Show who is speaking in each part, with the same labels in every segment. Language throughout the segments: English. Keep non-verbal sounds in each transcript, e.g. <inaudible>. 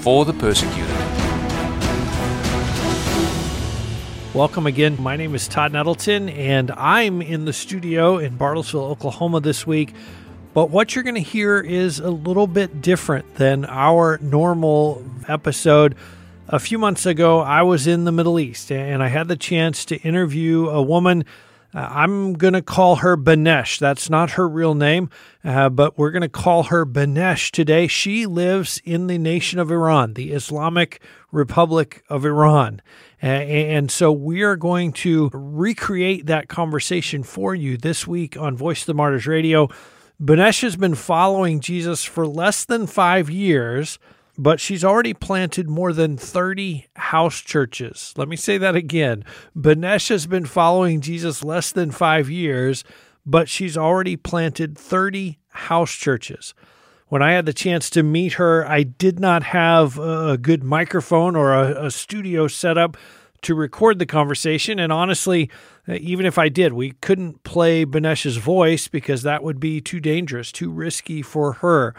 Speaker 1: for the persecuted.
Speaker 2: Welcome again. My name is Todd Nettleton, and I'm in the studio in Bartlesville, Oklahoma this week. But what you're going to hear is a little bit different than our normal episode. A few months ago, I was in the Middle East and I had the chance to interview a woman. Uh, I'm going to call her Banesh. That's not her real name, uh, but we're going to call her Banesh today. She lives in the nation of Iran, the Islamic Republic of Iran. And so we are going to recreate that conversation for you this week on Voice of the Martyrs Radio. Banesh has been following Jesus for less than five years, but she's already planted more than 30 house churches. Let me say that again. Banesh has been following Jesus less than five years, but she's already planted 30 house churches when I had the chance to meet her, I did not have a good microphone or a, a studio set up to record the conversation. And honestly, uh, even if I did, we couldn't play Banesh's voice because that would be too dangerous, too risky for her.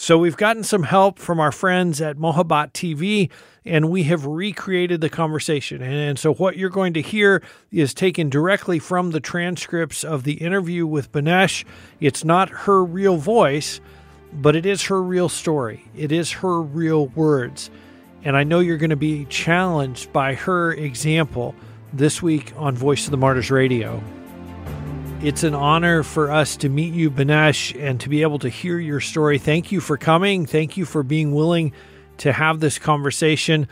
Speaker 2: So we've gotten some help from our friends at Mohabat TV, and we have recreated the conversation. And so what you're going to hear is taken directly from the transcripts of the interview with Banesh. It's not her real voice but it is her real story. It is her real words. And I know you're going to be challenged by her example this week on Voice of the Martyrs Radio. It's an honor for us to meet you, Banesh, and to be able to hear your story. Thank you for coming. Thank you for being willing to have this conversation.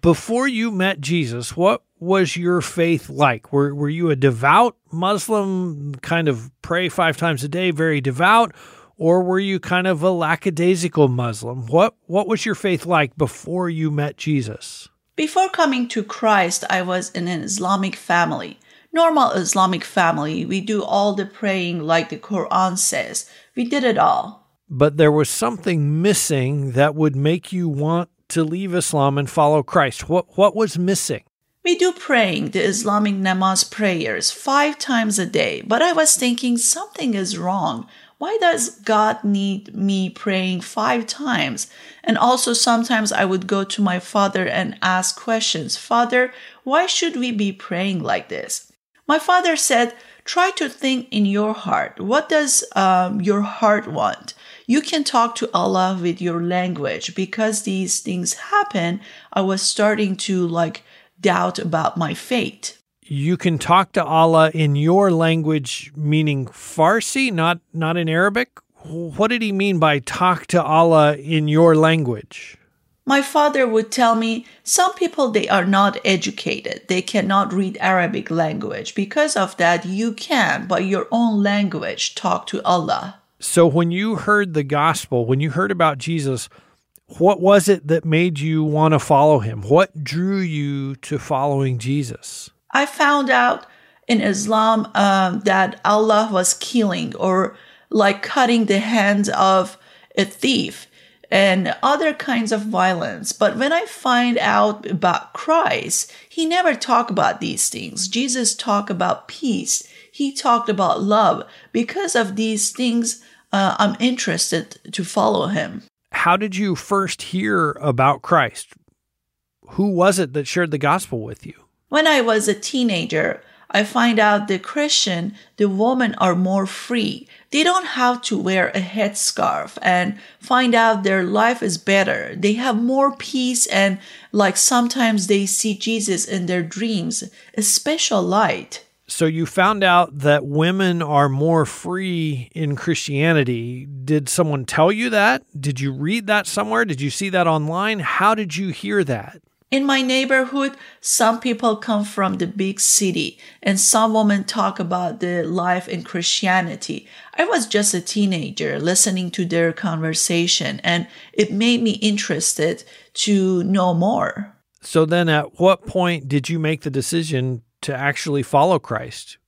Speaker 2: Before you met Jesus, what was your faith like? Were, were you a devout Muslim, kind of pray five times a day, very devout? or were you kind of a lackadaisical Muslim? What what was your faith like before you met Jesus?
Speaker 3: Before coming to Christ, I was in an Islamic family. Normal Islamic family, we do all the praying like the Quran says. We did it all.
Speaker 2: But there was something missing that would make you want to leave Islam and follow Christ. What what was missing?
Speaker 3: We do praying, the Islamic namaz prayers, five times a day, but I was thinking something is wrong why does God need me praying five times? And also, sometimes I would go to my father and ask questions Father, why should we be praying like this? My father said, Try to think in your heart. What does um, your heart want? You can talk to Allah with your language. Because these things happen, I was starting to like doubt about my fate
Speaker 2: you can talk to Allah in your language, meaning Farsi, not not in Arabic. What did he mean by talk to Allah in your language?
Speaker 3: My father would tell me some people they are not educated. They cannot read Arabic language. Because of that, you can by your own language talk to Allah.
Speaker 2: So when you heard the gospel, when you heard about Jesus, what was it that made you want to follow him? What drew you to following Jesus?
Speaker 3: I found out in Islam um, that Allah was killing or like cutting the hands of a thief and other kinds of violence. But when I find out about Christ, he never talked about these things. Jesus talked about peace. He talked about love. Because of these things, uh, I'm interested to follow him.
Speaker 2: How did you first hear about Christ? Who was it that shared the gospel with you?
Speaker 3: When I was a teenager, I find out the Christian, the women are more free. They don't have to wear a headscarf and find out their life is better. They have more peace and like sometimes they see Jesus in their dreams, a special light.
Speaker 2: So you found out that women are more free in Christianity. Did someone tell you that? Did you read that somewhere? Did you see that online? How did you hear that?
Speaker 3: In my neighborhood, some people come from the big city and some women talk about their life in Christianity. I was just a teenager listening to their conversation and it made me interested to know more.
Speaker 2: So then at what point did you make the decision to actually follow Christ?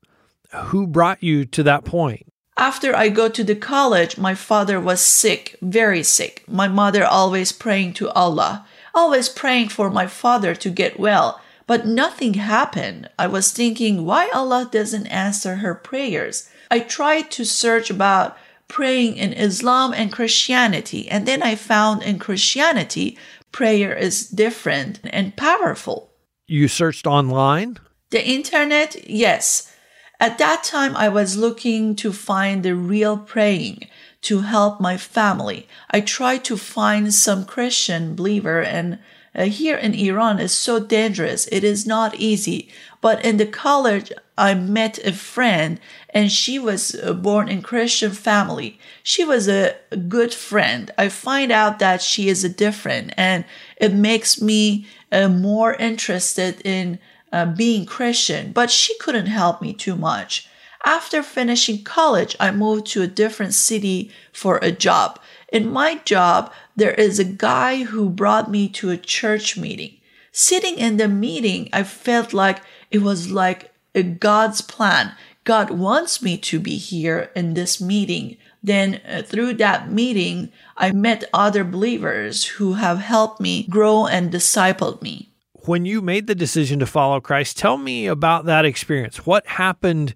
Speaker 2: Who brought you to that point?
Speaker 3: After I go to the college, my father was sick, very sick. My mother always praying to Allah always praying for my father to get well, but nothing happened. I was thinking why Allah doesn't answer her prayers. I tried to search about praying in Islam and Christianity, and then I found in Christianity, prayer is different and powerful.
Speaker 2: You searched online?
Speaker 3: The internet, yes. At that time, I was looking to find the real praying to help my family. I tried to find some Christian believer and uh, here in Iran is so dangerous. It is not easy. But in the college, I met a friend and she was uh, born in Christian family. She was a good friend. I find out that she is a different and it makes me uh, more interested in uh, being Christian, but she couldn't help me too much. After finishing college, I moved to a different city for a job. In my job, there is a guy who brought me to a church meeting. Sitting in the meeting, I felt like it was like a God's plan. God wants me to be here in this meeting. Then uh, through that meeting, I met other believers who have helped me grow and discipled me.
Speaker 2: When you made the decision to follow Christ, tell me about that experience. What happened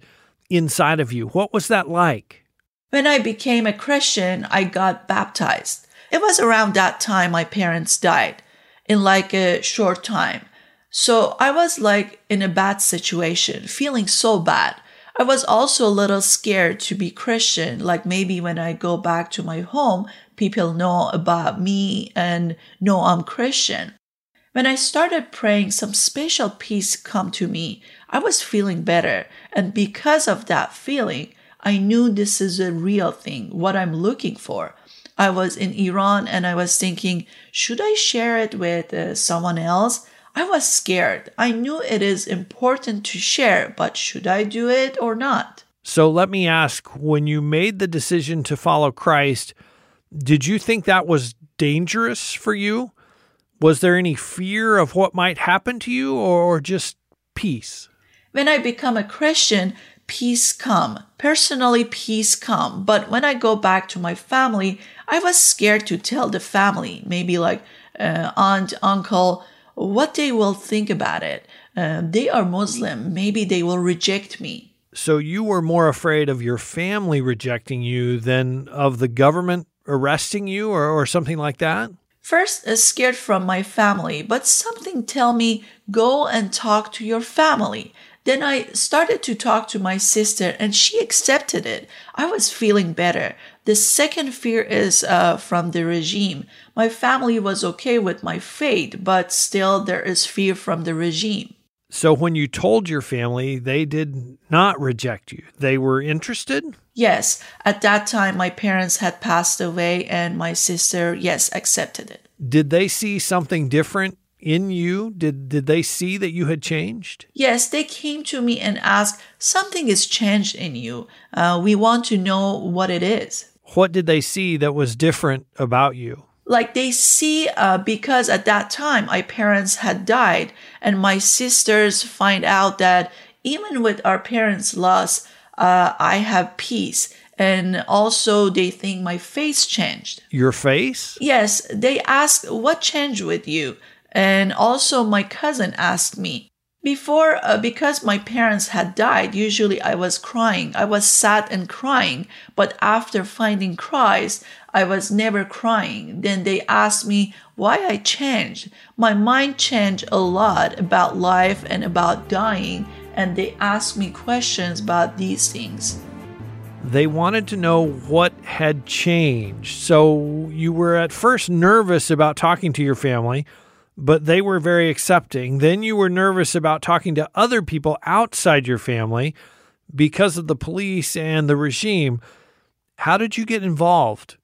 Speaker 2: inside of you. What was that like?
Speaker 3: When I became a Christian, I got baptized. It was around that time my parents died in like a short time. So I was like in a bad situation, feeling so bad. I was also a little scared to be Christian, like maybe when I go back to my home, people know about me and know I'm Christian. When I started praying, some special peace come to me. I was feeling better. And because of that feeling, I knew this is a real thing, what I'm looking for. I was in Iran and I was thinking, should I share it with uh, someone else? I was scared. I knew it is important to share, but should I do it or not?
Speaker 2: So let me ask when you made the decision to follow Christ, did you think that was dangerous for you? Was there any fear of what might happen to you or just peace?
Speaker 3: When I become a Christian, peace come. Personally, peace come. But when I go back to my family, I was scared to tell the family, maybe like uh, aunt, uncle, what they will think about it. Uh, they are Muslim. Maybe they will reject me.
Speaker 2: So you were more afraid of your family rejecting you than of the government arresting you or, or something like that?
Speaker 3: First, uh, scared from my family, but something tell me go and talk to your family. Then I started to talk to my sister and she accepted it. I was feeling better. The second fear is uh, from the regime. My family was okay with my fate, but still there is fear from the regime.
Speaker 2: So when you told your family, they did not reject you. They were interested?
Speaker 3: Yes. At that time, my parents had passed away, and my sister, yes, accepted it.
Speaker 2: Did they see something different in you? Did, did they see that you had changed?
Speaker 3: Yes, they came to me and asked, Something has changed in you. Uh, we want to know what it is.
Speaker 2: What did they see that was different about you?
Speaker 3: Like they see uh, because at that time my parents had died and my sisters find out that even with our parents loss uh, i have peace and also they think my face changed
Speaker 2: your face
Speaker 3: yes they ask what changed with you and also my cousin asked me before, uh, because my parents had died, usually I was crying. I was sad and crying. But after finding Christ, I was never crying. Then they asked me why I changed. My mind changed a lot about life and about dying. And they asked me questions about these things.
Speaker 2: They wanted to know what had changed. So you were at first nervous about talking to your family but they were very accepting. Then you were nervous about talking to other people outside your family because of the police and the regime. How did you get involved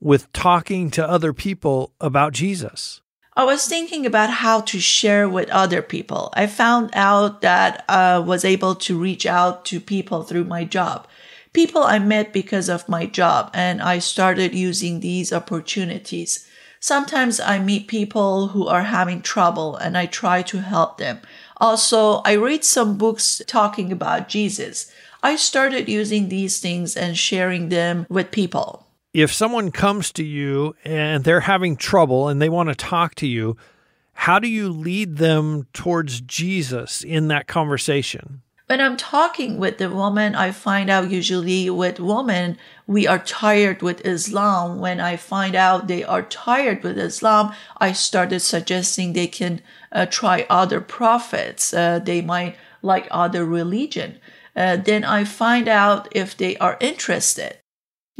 Speaker 2: with talking to other people about Jesus?
Speaker 3: I was thinking about how to share with other people. I found out that I was able to reach out to people through my job. People I met because of my job, and I started using these opportunities. Sometimes I meet people who are having trouble and I try to help them. Also, I read some books talking about Jesus. I started using these things and sharing them with people.
Speaker 2: If someone comes to you and they're having trouble and they want to talk to you, how do you lead them towards Jesus in that conversation?
Speaker 3: When I'm talking with the woman, I find out usually with women, we are tired with Islam. When I find out they are tired with Islam, I started suggesting they can uh, try other prophets. Uh, they might like other religion. Uh, then I find out if they are interested.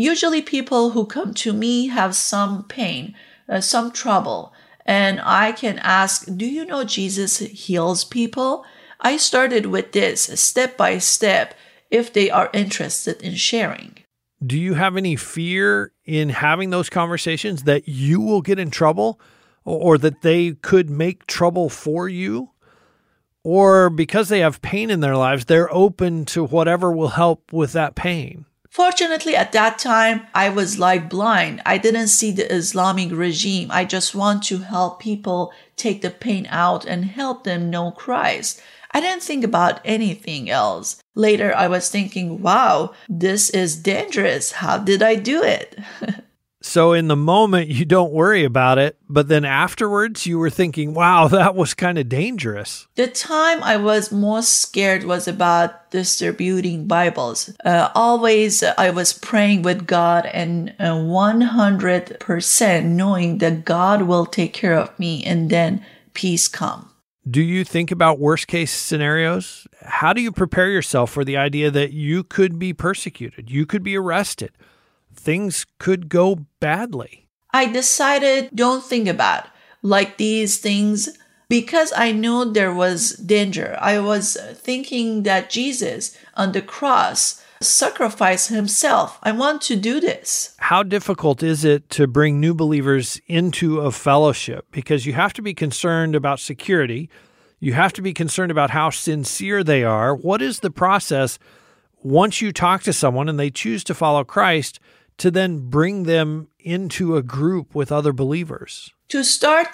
Speaker 3: Usually, people who come to me have some pain, uh, some trouble, and I can ask, Do you know Jesus heals people? I started with this step by step if they are interested in sharing.
Speaker 2: Do you have any fear in having those conversations that you will get in trouble or that they could make trouble for you? Or because they have pain in their lives, they're open to whatever will help with that pain?
Speaker 3: Fortunately, at that time, I was like blind. I didn't see the Islamic regime. I just want to help people take the pain out and help them know Christ. I didn't think about anything else. Later, I was thinking, wow, this is dangerous. How did I do it? <laughs>
Speaker 2: so, in the moment, you don't worry about it, but then afterwards, you were thinking, wow, <laughs> that was kind of dangerous.
Speaker 3: The time I was most scared was about distributing Bibles. Uh, always, I was praying with God and uh, 100% knowing that God will take care of me and then peace come.
Speaker 2: Do you think about worst case scenarios? How do you prepare yourself for the idea that you could be persecuted? You could be arrested. Things could go badly.
Speaker 3: I decided don't think about like these things because I knew there was danger. I was thinking that Jesus on the cross sacrificed himself. I want to do this.
Speaker 2: How difficult is it to bring new believers into a fellowship? Because you have to be concerned about security. You have to be concerned about how sincere they are. What is the process once you talk to someone and they choose to follow Christ to then bring them into a group with other believers?
Speaker 3: To start,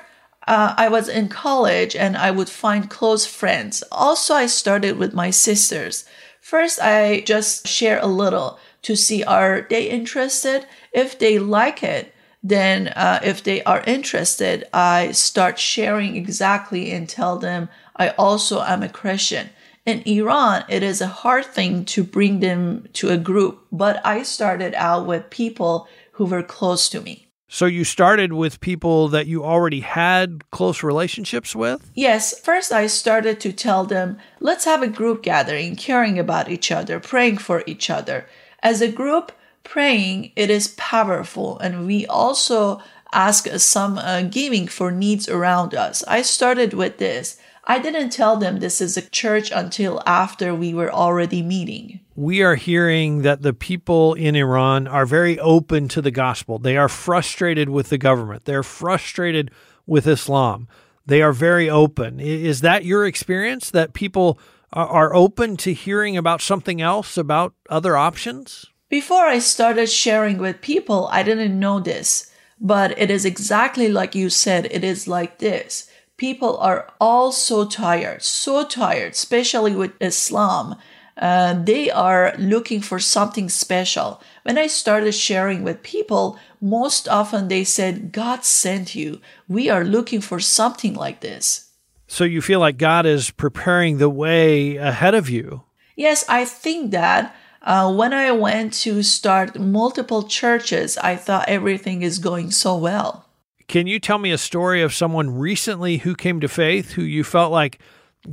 Speaker 3: uh, I was in college and I would find close friends. Also, I started with my sisters. First, I just share a little to see are they interested. If they like it, then uh, if they are interested, I start sharing exactly and tell them I also am a Christian. In Iran, it is a hard thing to bring them to a group, but I started out with people who were close to me.
Speaker 2: So you started with people that you already had close relationships with?
Speaker 3: Yes. First, I started to tell them, let's have a group gathering, caring about each other, praying for each other. As a group, praying, it is powerful. And we also ask some uh, giving for needs around us. I started with this. I didn't tell them this is a church until after we were already meeting.
Speaker 2: We are hearing that the people in Iran are very open to the gospel. They are frustrated with the government. They're frustrated with Islam. They are very open. Is that your experience that people are open to hearing about something else, about other options?
Speaker 3: Before I started sharing with people, I didn't know this, but it is exactly like you said. It is like this people are all so tired, so tired, especially with Islam. Uh, they are looking for something special. When I started sharing with people, most often they said, God sent you. We are looking for something like this.
Speaker 2: So you feel like God is preparing the way ahead of you?
Speaker 3: Yes, I think that. Uh, when I went to start multiple churches, I thought everything is going so well.
Speaker 2: Can you tell me a story of someone recently who came to faith who you felt like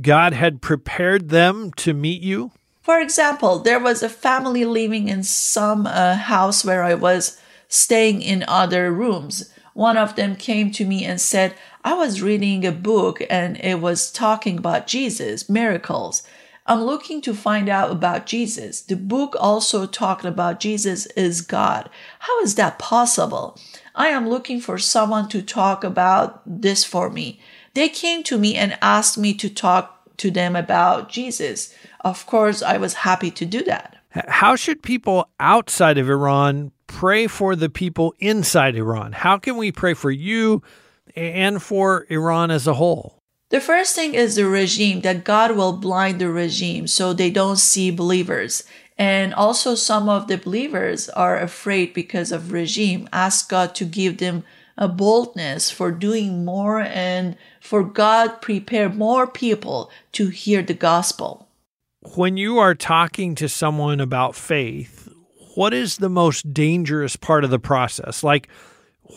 Speaker 2: God had prepared them to meet you?
Speaker 3: For example, there was a family living in some uh, house where I was staying in other rooms. One of them came to me and said, I was reading a book and it was talking about Jesus, miracles. I'm looking to find out about Jesus. The book also talked about Jesus is God. How is that possible? I am looking for someone to talk about this for me. They came to me and asked me to talk to them about Jesus. Of course, I was happy to do that.
Speaker 2: How should people outside of Iran pray for the people inside Iran? How can we pray for you and for Iran as a whole?
Speaker 3: The first thing is the regime, that God will blind the regime so they don't see believers. And also some of the believers are afraid because of regime. Ask God to give them a boldness for doing more and for God prepare more people to hear the gospel.
Speaker 2: When you are talking to someone about faith, what is the most dangerous part of the process? Like,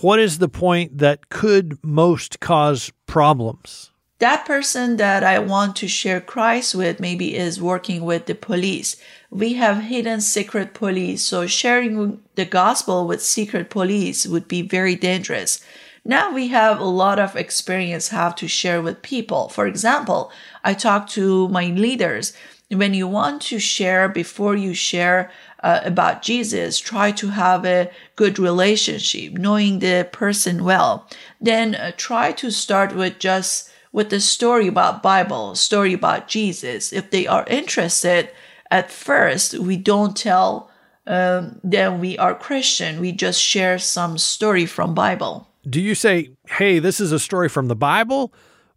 Speaker 2: what is the point that could most cause problems?
Speaker 3: That person that I want to share Christ with maybe is working with the police. We have hidden secret police, so sharing the gospel with secret police would be very dangerous. Now we have a lot of experience how to share with people. For example, I talk to my leaders. When you want to share before you share uh, about Jesus, try to have a good relationship, knowing the person well. Then uh, try to start with just with the story about Bible, story about Jesus. If they are interested, at first we don't tell um, them we are Christian. We just share some story from Bible.
Speaker 2: Do you say, "Hey, this is a story from the Bible"?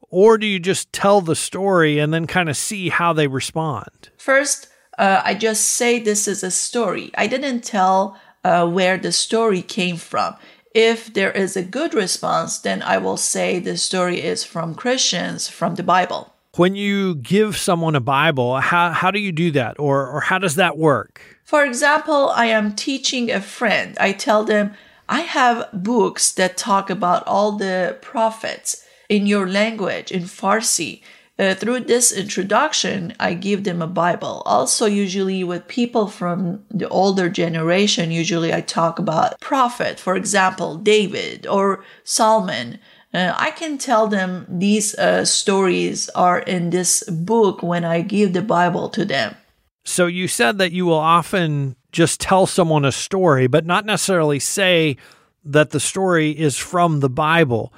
Speaker 2: Or do you just tell the story and then kind of see how they respond?
Speaker 3: First, uh, I just say this is a story. I didn't tell uh, where the story came from. If there is a good response, then I will say the story is from Christians, from the Bible.
Speaker 2: When you give someone a Bible, how, how do you do that? Or, or how does that work?
Speaker 3: For example, I am teaching a friend. I tell them, I have books that talk about all the prophets in your language, in Farsi. Uh, through this introduction, I give them a Bible. Also, usually with people from the older generation, usually I talk about prophet, for example, David or Solomon. Uh, I can tell them these uh, stories are in this book when I give the Bible to them.
Speaker 2: So you said that you will often just tell someone a story, but not necessarily say that the story is from the Bible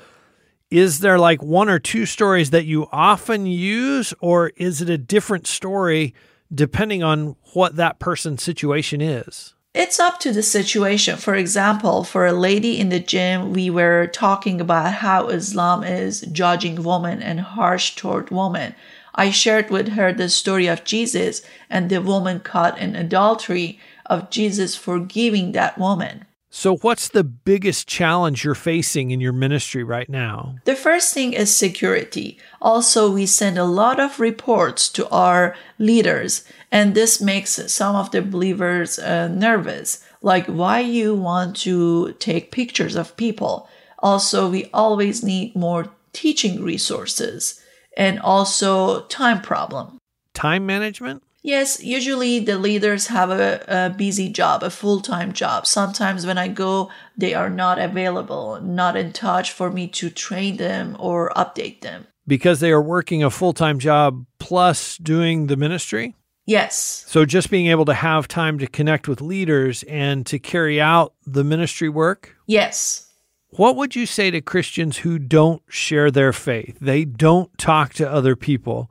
Speaker 2: is there like one or two stories that you often use, or is it a different story depending on what that person's situation is?
Speaker 3: It's up to the situation. For example, for a lady in the gym, we were talking about how Islam is judging women and harsh toward women. I shared with her the story of Jesus and the woman caught in adultery of Jesus forgiving that woman.
Speaker 2: So, what's the biggest challenge you're facing in your ministry right now?
Speaker 3: The first thing is security. Also, we send a lot of reports to our leaders, and this makes some of the believers uh, nervous. Like, why you want to take pictures of people? Also, we always need more teaching resources and also time problem.
Speaker 2: Time management?
Speaker 3: Yes, usually the leaders have a, a busy job, a full time job. Sometimes when I go, they are not available, not in touch for me to train them or update them.
Speaker 2: Because they are working a full time job plus doing the ministry?
Speaker 3: Yes.
Speaker 2: So just being able to have time to connect with leaders and to carry out the ministry work?
Speaker 3: Yes.
Speaker 2: What would you say to Christians who don't share their faith? They don't talk to other people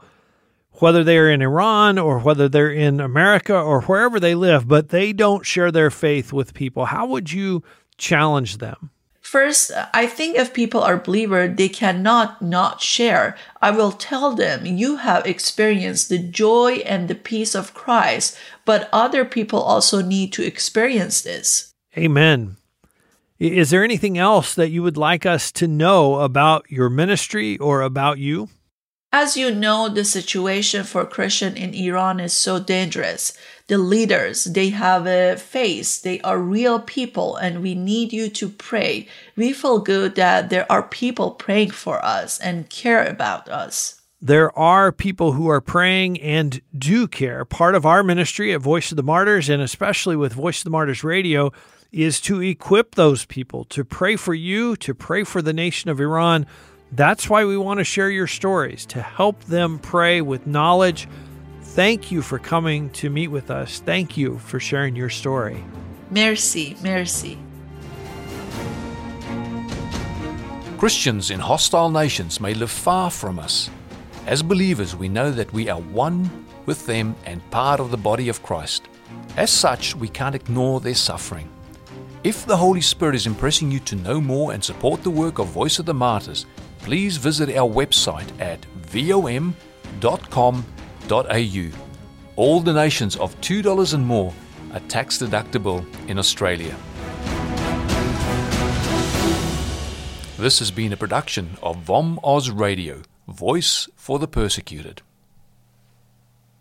Speaker 2: whether they're in Iran or whether they're in America or wherever they live, but they don't share their faith with people. How would you challenge them?
Speaker 3: First, I think if people are believer, they cannot not share. I will tell them you have experienced the joy and the peace of Christ, but other people also need to experience this.
Speaker 2: Amen. Is there anything else that you would like us to know about your ministry or about you?
Speaker 3: As you know, the situation for Christian in Iran is so dangerous. The leaders, they have a face. They are real people and we need you to pray. We feel good that there are people praying for us and care about us.
Speaker 2: There are people who are praying and do care. Part of our ministry at Voice of the Martyrs, and especially with Voice of the Martyrs Radio, is to equip those people to pray for you, to pray for the nation of Iran that's why we want to share your stories to help them pray with knowledge Thank you for coming to meet with us. Thank you for sharing your story.
Speaker 3: Merci, merci.
Speaker 1: Christians in hostile nations may live far from us. As believers, we know that we are one with them and part of the body of Christ. As such, we can't ignore their suffering. If the Holy Spirit is impressing you to know more and support the work of Voice of the Martyrs, please visit our website at vom.com au. All donations of $2 and more are tax deductible in Australia. This has been a production of VOM Oz Radio, Voice for the Persecuted.